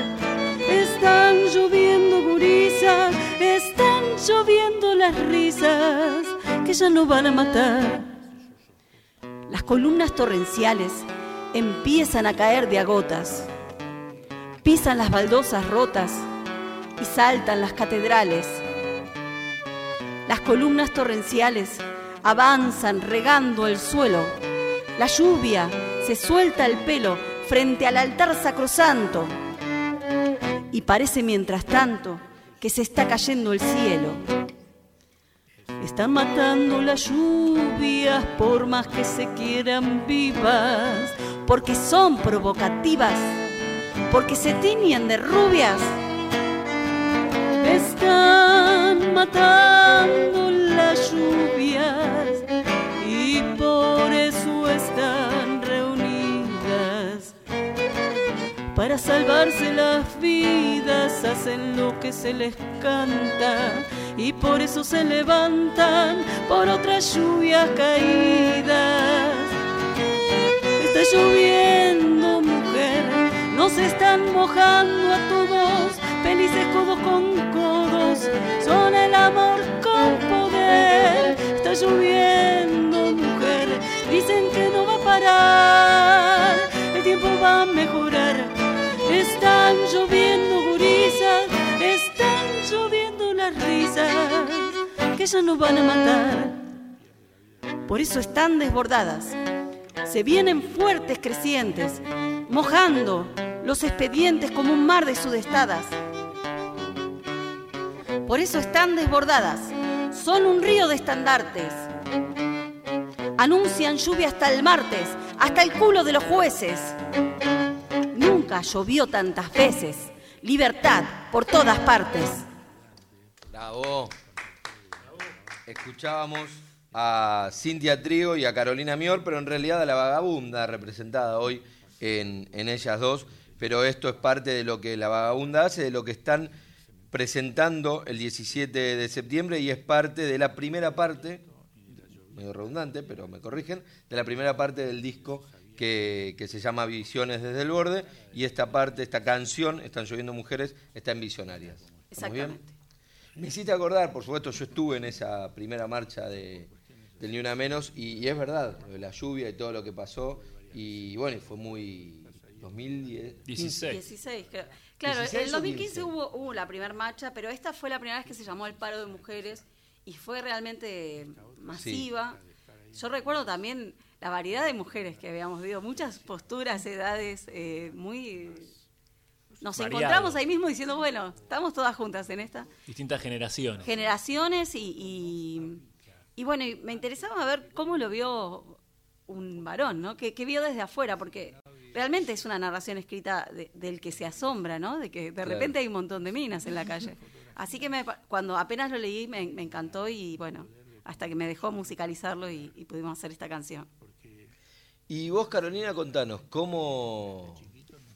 Están lloviendo gurisas, están lloviendo las risas que ya no van a matar. Las columnas torrenciales empiezan a caer de a gotas, pisan las baldosas rotas y saltan las catedrales. Las columnas torrenciales avanzan regando el suelo. La lluvia se suelta el pelo frente al altar sacrosanto y parece mientras tanto que se está cayendo el cielo. Están matando las lluvias por más que se quieran vivas, porque son provocativas, porque se tiñen de rubias. Están matando Para salvarse las vidas hacen lo que se les canta y por eso se levantan por otras lluvias caídas. Está lloviendo, mujer, nos están mojando a todos, felices codos con codos, son el amor con poder. Está lloviendo, mujer, dicen que no va a parar, el tiempo va a mejorar. Están lloviendo gurisas, están lloviendo las risas que ya nos van a matar. Por eso están desbordadas. Se vienen fuertes crecientes, mojando los expedientes como un mar de sudestadas. Por eso están desbordadas. Son un río de estandartes. Anuncian lluvia hasta el martes, hasta el culo de los jueces. Llovió tantas veces, Libertad por todas partes. Bravo. Escuchábamos a Cintia Trigo y a Carolina Mior, pero en realidad a la vagabunda representada hoy en, en ellas dos. Pero esto es parte de lo que la vagabunda hace, de lo que están presentando el 17 de septiembre y es parte de la primera parte, medio redundante, pero me corrigen, de la primera parte del disco que, que se llama Visiones desde el borde y esta parte, esta canción, Están lloviendo mujeres, está en Visionarias. ¿Estamos bien? Exactamente. Me hiciste acordar, por supuesto, yo estuve en esa primera marcha de, del Ni Una Menos y, y es verdad, la lluvia y todo lo que pasó y bueno, y fue muy 2010. 16. 16, creo. Claro, 16 en el o 2015 15. hubo, hubo la primera marcha, pero esta fue la primera vez que se llamó el paro de mujeres y fue realmente masiva. Yo recuerdo también la variedad de mujeres que habíamos visto, muchas posturas, edades, eh, muy... Nos Variado. encontramos ahí mismo diciendo, bueno, estamos todas juntas en esta. Distintas generaciones. generaciones y, y, y bueno, y me interesaba ver cómo lo vio un varón, ¿no? Que, que vio desde afuera, porque realmente es una narración escrita de- del que se asombra, ¿no? De que de Claro. repente hay un montón de minas en la calle. Así que me cuando apenas lo leí me, me encantó y bueno, hasta que me dejó musicalizarlo y, y pudimos hacer esta canción. Y vos, Carolina, contanos, ¿cómo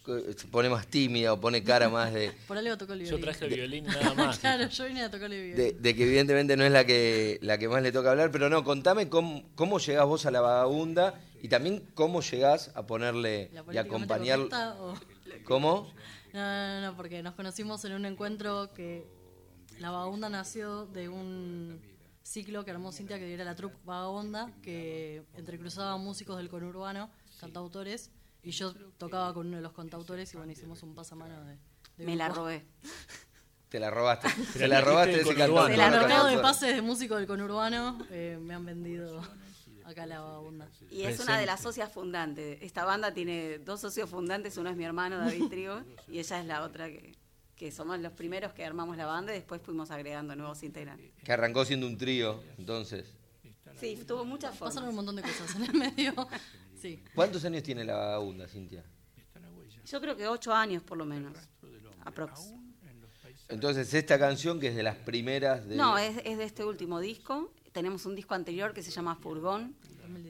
se pone más tímida o pone cara más de, Por algo tocó el Yo violín. traje el violín nada más. claro, yo vine a tocar el violín. de, de que evidentemente no es la que, la que más le toca hablar? Pero no, contame cómo, cómo llegás vos a la vagabunda y también cómo llegás a ponerle ¿La y acompañar... correcta o- ¿Cómo? No, no, no, porque nos conocimos en un encuentro que la vagabunda nació de un ciclo que armó Cintia, que era la troupe vagabunda, que entrecruzaba músicos del conurbano, cantautores, y yo tocaba con uno de los cantautores y bueno, hicimos un pasamano de, de Me la robé. Te la robaste. Te la robaste de ese cantante. El mercado de pases de músicos del conurbano eh, me han vendido acá la vagabunda. Y es una de las socias fundantes. Esta banda tiene dos socios fundantes, uno es mi hermano David Trigo y ella es la otra que, que somos los primeros que armamos la banda y después fuimos agregando nuevos integrantes. Que arrancó siendo un trío, entonces. Sí, tuvo muchas Pasaron un formas. montón de cosas en el medio. Sí. ¿Cuántos años tiene la vagabunda, Cintia? Yo creo que ocho años por lo menos. Aprox. Entonces, esta canción, que es de las primeras de... No, es, es de este último disco. Tenemos un disco anterior que se llama Furgón,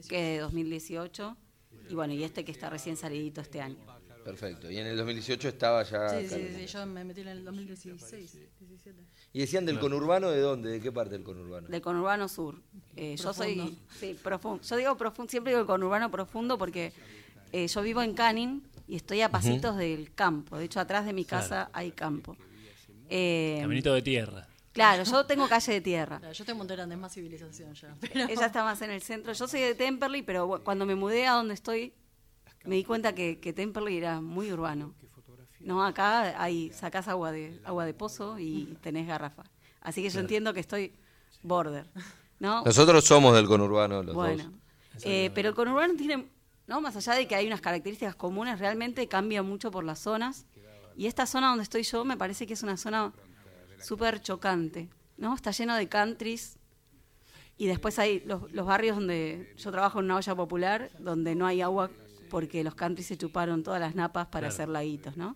que es de 2018. Y bueno, y este que está recién salidito este año. Perfecto. Y en el 2018 estaba ya... Sí, sí, sí, yo me metí en el 2016, 17. ¿Y decían del conurbano de dónde? ¿De qué parte del conurbano? Del conurbano sur. Eh, yo soy. Profundo. Sí, profundo. Yo digo profundo, siempre digo el conurbano profundo porque eh, yo vivo en Canning y estoy a pasitos del campo. De hecho, atrás de mi casa hay campo. Eh, Caminito de tierra. claro, yo tengo calle de tierra. Claro, yo te monté grande, es más civilización ya. Pero Ella está más en el centro. Yo soy de Temperley, pero cuando me mudé a donde estoy, me di cuenta que, que Temperley era muy urbano. No, acá hay, sacás agua de, agua de pozo y tenés garrafa. Así que yo entiendo que estoy border. ¿no? Nosotros somos del conurbano, los Bueno, dos. eh, pero el conurbano tiene, no más allá de que hay unas características comunes, realmente cambia mucho por las zonas. Y esta zona donde estoy yo me parece que es una zona súper chocante, ¿no? Está lleno de countries y después hay los, los barrios donde yo trabajo en una olla popular, donde no hay agua porque los countries se chuparon todas las napas para hacer laguitos, ¿no?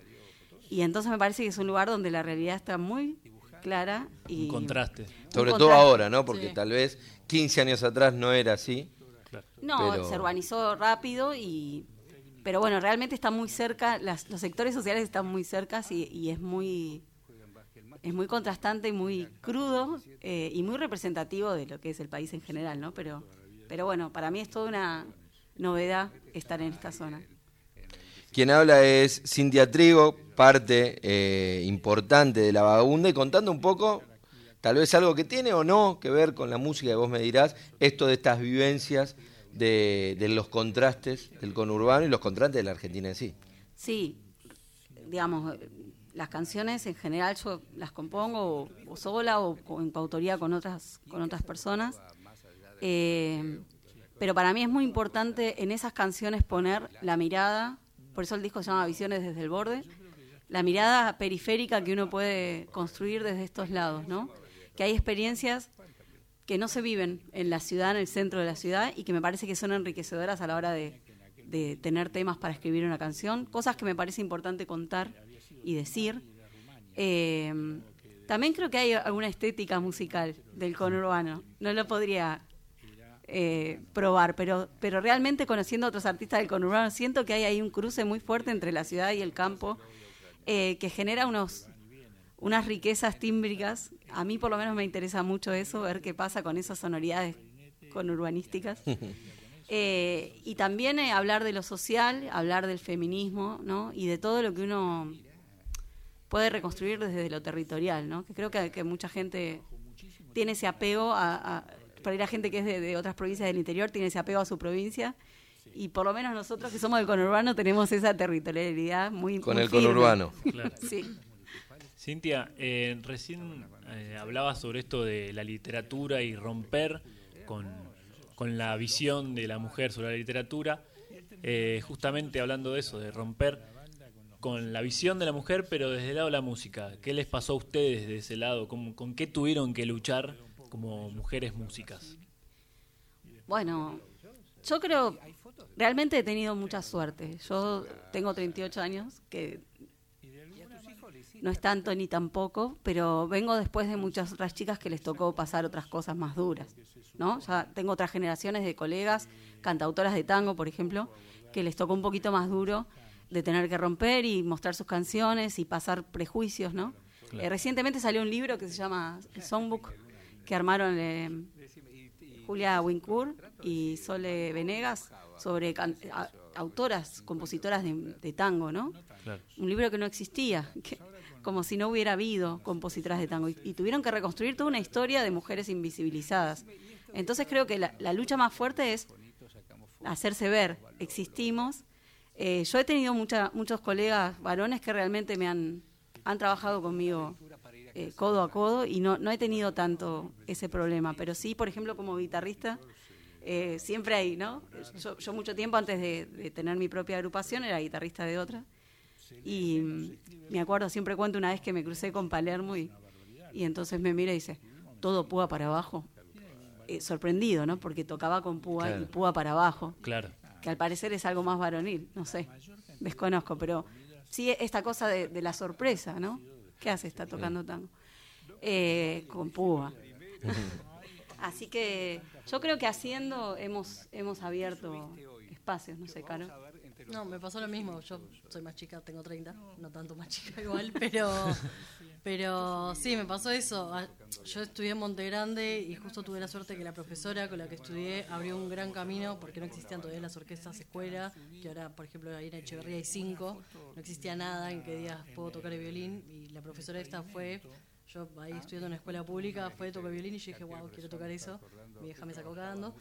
Y entonces me parece que es un lugar donde la realidad está muy clara y Un contraste. Sobre un todo ahora, ¿no? Porque Sí. tal vez 15 años atrás no era así. No, Pero- se urbanizó rápido y pero bueno, realmente está muy cerca, las- los sectores sociales están muy cerca y, y es muy es muy contrastante y muy crudo eh, y muy representativo de lo que es el país en general, ¿no? Pero pero bueno, para mí es toda una novedad estar en esta zona. Quien habla es Cintia Trigo, parte eh, importante de la vagabunda, y contando un poco, tal vez algo que tiene o no que ver con la música, que vos me dirás, esto de estas vivencias de, de los contrastes del conurbano y los contrastes de la Argentina en sí. Sí, digamos, las canciones en general yo las compongo o, sola o, en coautoría con otras, con otras personas. Eh, pero para mí es muy importante en esas canciones poner la mirada, por eso el disco se llama Visiones desde el borde, la mirada periférica que uno puede construir desde estos lados, ¿no? Que hay experiencias que no se viven en la ciudad, en el centro de la ciudad, y que me parece que son enriquecedoras a la hora de, tener temas para escribir una canción, cosas que me parece importante contar y decir. Eh, también creo que hay alguna estética musical del conurbano. No lo podría eh, probar, pero, pero realmente conociendo a otros artistas del conurbano, siento que hay ahí un cruce muy fuerte entre la ciudad y el campo eh, que genera unos unas riquezas tímbricas. A mí por lo menos me interesa mucho eso, ver qué pasa con esas sonoridades conurbanísticas. Eh, y también eh, hablar de lo social, hablar del feminismo, ¿no? Y de todo lo que uno puede reconstruir desde lo territorial, ¿no? Que creo que, que mucha gente tiene ese apego a, a para ir a gente que es de, de otras provincias del interior, tiene ese apego a su provincia. Y por lo menos nosotros que somos del conurbano tenemos esa territorialidad muy Con muy el firme. conurbano. Claro. Sí. Cintia, eh, recién eh, hablabas sobre esto de la literatura y romper con, con la visión de la mujer sobre la literatura. Eh, justamente hablando de eso, de romper con la visión de la mujer, pero desde el lado de la música. ¿Qué les pasó a ustedes de ese lado? ¿Con, con qué tuvieron que luchar como mujeres músicas? Bueno, yo creo, realmente he tenido mucha suerte. Yo tengo 38 años, que no es tanto ni tampoco, pero vengo después de muchas otras chicas que les tocó pasar otras cosas más duras, ¿no? Ya tengo otras generaciones de colegas, cantautoras de tango, por ejemplo, que les tocó un poquito más duro de tener que romper y mostrar sus canciones y pasar prejuicios, ¿no? Claro. Eh, recientemente salió un libro que se llama el Songbook, que armaron eh, Julia Wincourt y Sole Venegas sobre can- a- autoras, compositoras de, de tango, ¿no? Claro. Un libro que no existía, que- como si no hubiera habido compositoras de tango. Y, y tuvieron que reconstruir toda una historia de mujeres invisibilizadas. Entonces creo que la, la lucha más fuerte es hacerse ver, existimos. Eh, yo he tenido mucha, muchos colegas varones que realmente me han, han trabajado conmigo eh, codo a codo y no, no he tenido tanto ese problema, pero sí, por ejemplo, como guitarrista, eh, siempre hay, ¿no? Yo, yo mucho tiempo antes de, de tener mi propia agrupación era guitarrista de otra y me acuerdo, siempre cuento una vez que me crucé con Palermo y, y entonces me mira y dice, todo púa para abajo. Eh, sorprendido, ¿no? Porque tocaba con púa y púa para abajo Claro. que al parecer es algo más varonil, no sé, desconozco, pero sí esta cosa de, de la sorpresa, ¿no? ¿Qué hace? Está tocando tango. Eh, con púa. Así que yo creo que haciendo hemos, hemos abierto espacios, no sé, Caro. No, me pasó lo mismo. Yo soy más chica, tengo 30, no. Tanto más chica igual, pero pero sí, me pasó eso. Ah, Yo estudié en Monte Grande y justo tuve la suerte que la profesora con la que estudié abrió un gran camino porque no existían todavía las orquestas escuela, que ahora, por ejemplo, ahí en Echeverría hay cinco, no existía nada en que digas puedo tocar el violín y la profesora esta fue yo ahí estudiando en una escuela pública, fue tocar violín y yo dije, wow, quiero tocar eso. Mi hija me sacó cagando.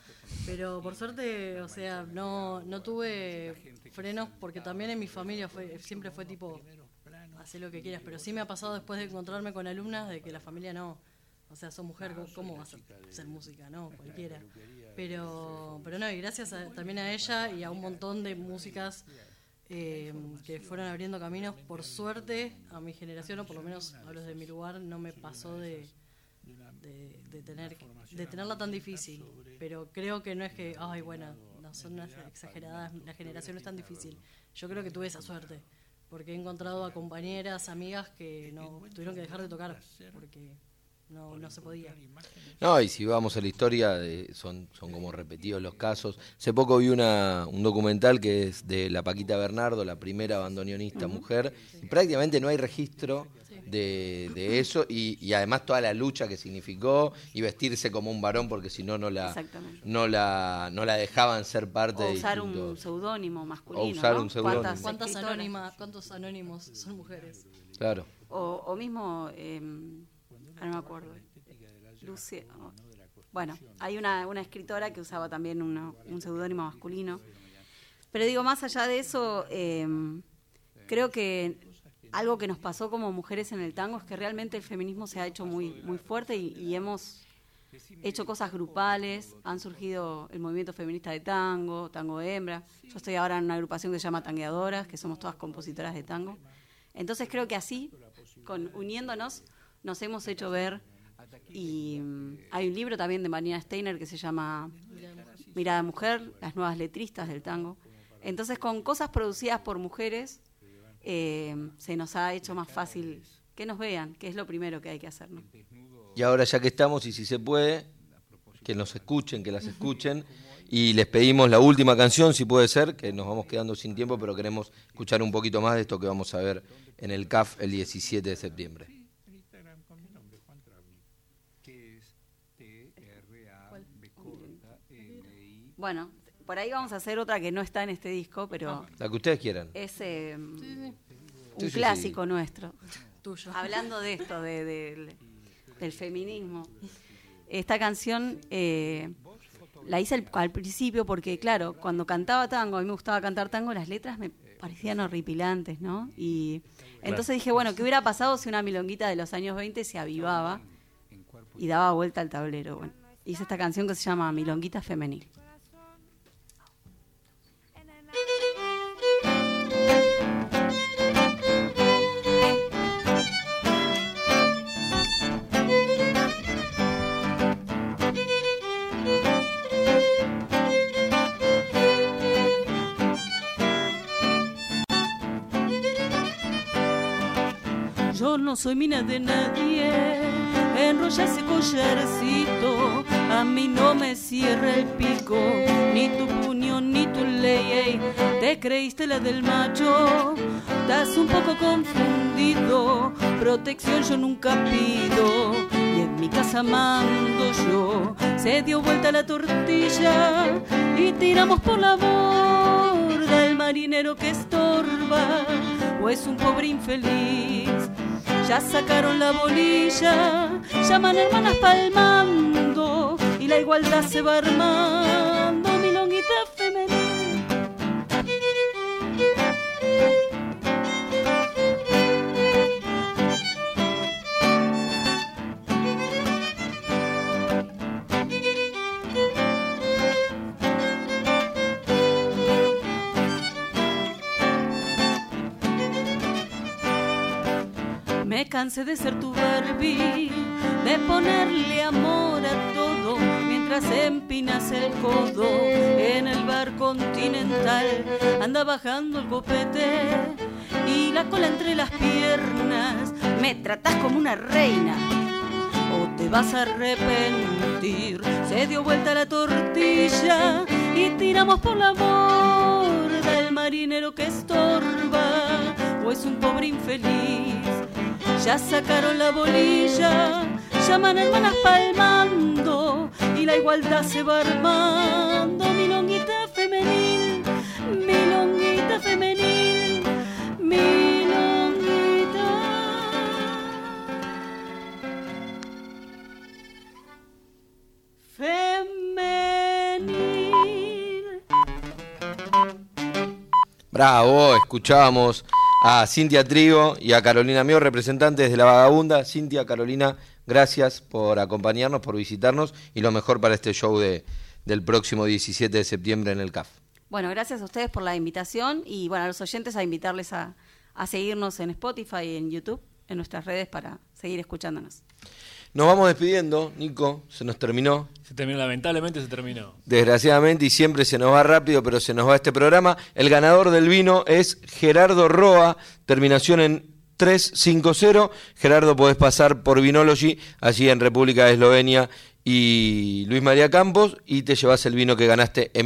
Pero por suerte, o sea, no, no tuve frenos porque también en mi familia fue siempre fue tipo, hacer lo que quieras. Pero sí me ha pasado después de encontrarme con alumnas de que la familia no. O sea, sos mujer, ¿cómo- ¿cómo vas a hacer música? No, cualquiera. Pero, pero no, y gracias a- también a ella y a un montón de músicas eh, que fueron abriendo caminos. Por suerte, a mi generación, o por lo menos hablo de mi lugar, no me pasó de, de, de tener de tenerla tan difícil. Pero creo que no es que, ay, bueno, no son unas exageradas, la generación no es tan difícil. Yo creo que tuve esa suerte, porque he encontrado a compañeras, amigas que no tuvieron que dejar de tocar, porque no, no se podía. No, y si vamos a la historia, son, son como repetidos los casos. Hace poco vi una, un documental que es de la Paquita Bernardo, la primera bandoneonista mujer, y prácticamente no hay registro de, de eso, y, y además toda la lucha que significó, y vestirse como un varón, porque si no, no la, no la, no la dejaban ser parte O de usar un seudónimo masculino. O usar ¿no? un seudónimo. ¿Cuántas ¿Cuántas escritoras? anónimas, ¿Cuántos anónimos son mujeres? Claro. O, o mismo, eh, ah, no me acuerdo, Lucia. Bueno, hay una, una escritora que usaba también una- un seudónimo masculino. Pero digo, más allá de eso, eh, creo que algo que nos pasó como mujeres en el tango es que realmente el feminismo se ha hecho muy, muy fuerte y, y hemos hecho cosas grupales, han surgido el movimiento feminista de tango, tango de hembra. Yo estoy ahora en una agrupación que se llama Tangueadoras, que somos todas compositoras de tango. Entonces creo que así, con uniéndonos, nos hemos hecho ver. Y mm, hay un libro también de Marina Steiner que se llama Mirada Mujer, las nuevas letristas del tango. Entonces con cosas producidas por mujeres eh, se nos ha hecho más fácil que nos vean, que es lo primero que hay que hacer. ¿no? Y ahora ya que estamos, y si se puede, que nos escuchen, que las escuchen. Y les pedimos la última canción, si puede ser, que nos vamos quedando sin tiempo, pero queremos escuchar un poquito más de esto que vamos a ver en el CAF el 17 de septiembre. Bueno, por ahí vamos a hacer otra que no está en este disco, pero La que ustedes quieran. es eh, un Sí, sí, clásico sí. nuestro. Tuyo. Hablando de esto, de- del- del feminismo. Esta canción eh, la hice al, al principio porque, claro, cuando cantaba tango, a mí me gustaba cantar tango, las letras me parecían horripilantes, ¿no? Y entonces dije, bueno, ¿qué hubiera pasado si una milonguita de los años 20 se avivaba y daba vuelta al tablero? Bueno, hice esta canción que se llama Milonguita Femenil. No soy mina de nadie, enrolla ese collarcito, a mí no me cierra el pico, ni tu puño ni tu ley, ey. te creíste la del macho, estás un poco confundido, protección yo nunca pido, y en mi casa mando yo, se dio vuelta la tortilla y tiramos por la borda. El marinero que estorba, o es un pobre infeliz. Ya sacaron la bolilla, llaman hermanas palmando y la igualdad se va armando, Me cansé de ser tu Barbie, de ponerle amor a todo mientras empinas el codo en el bar continental. Anda bajando el copete y la cola entre las piernas. Me tratás como una reina o te vas a arrepentir. Se dio vuelta la tortilla y tiramos por la borda el marinero que estorba o es un pobre infeliz. Ya sacaron la bolilla, llaman hermanas palmando y la igualdad se va armando. Milonguita femenil, milonguita femenil, milonguita. Femenil. Bravo, escuchábamos a Cintia Trigo y a Carolina Mío, representantes de la Vagabunda. Cintia, Carolina, gracias por acompañarnos, por visitarnos y lo mejor para este show de, del próximo 17 de septiembre en el CAF. Bueno, gracias a ustedes por la invitación y bueno, a los oyentes a invitarles a, a seguirnos en Spotify y en YouTube, en nuestras redes para seguir escuchándonos. Nos vamos despidiendo, Nico, se nos terminó. Se terminó, lamentablemente se terminó. Desgraciadamente, y siempre se nos va rápido, pero se nos va este programa. El ganador del vino es Gerardo Roa, terminación en 350. Gerardo, podés pasar por Vinology, allí en República de Eslovenia, y Luis María Campos, y te llevas el vino que ganaste en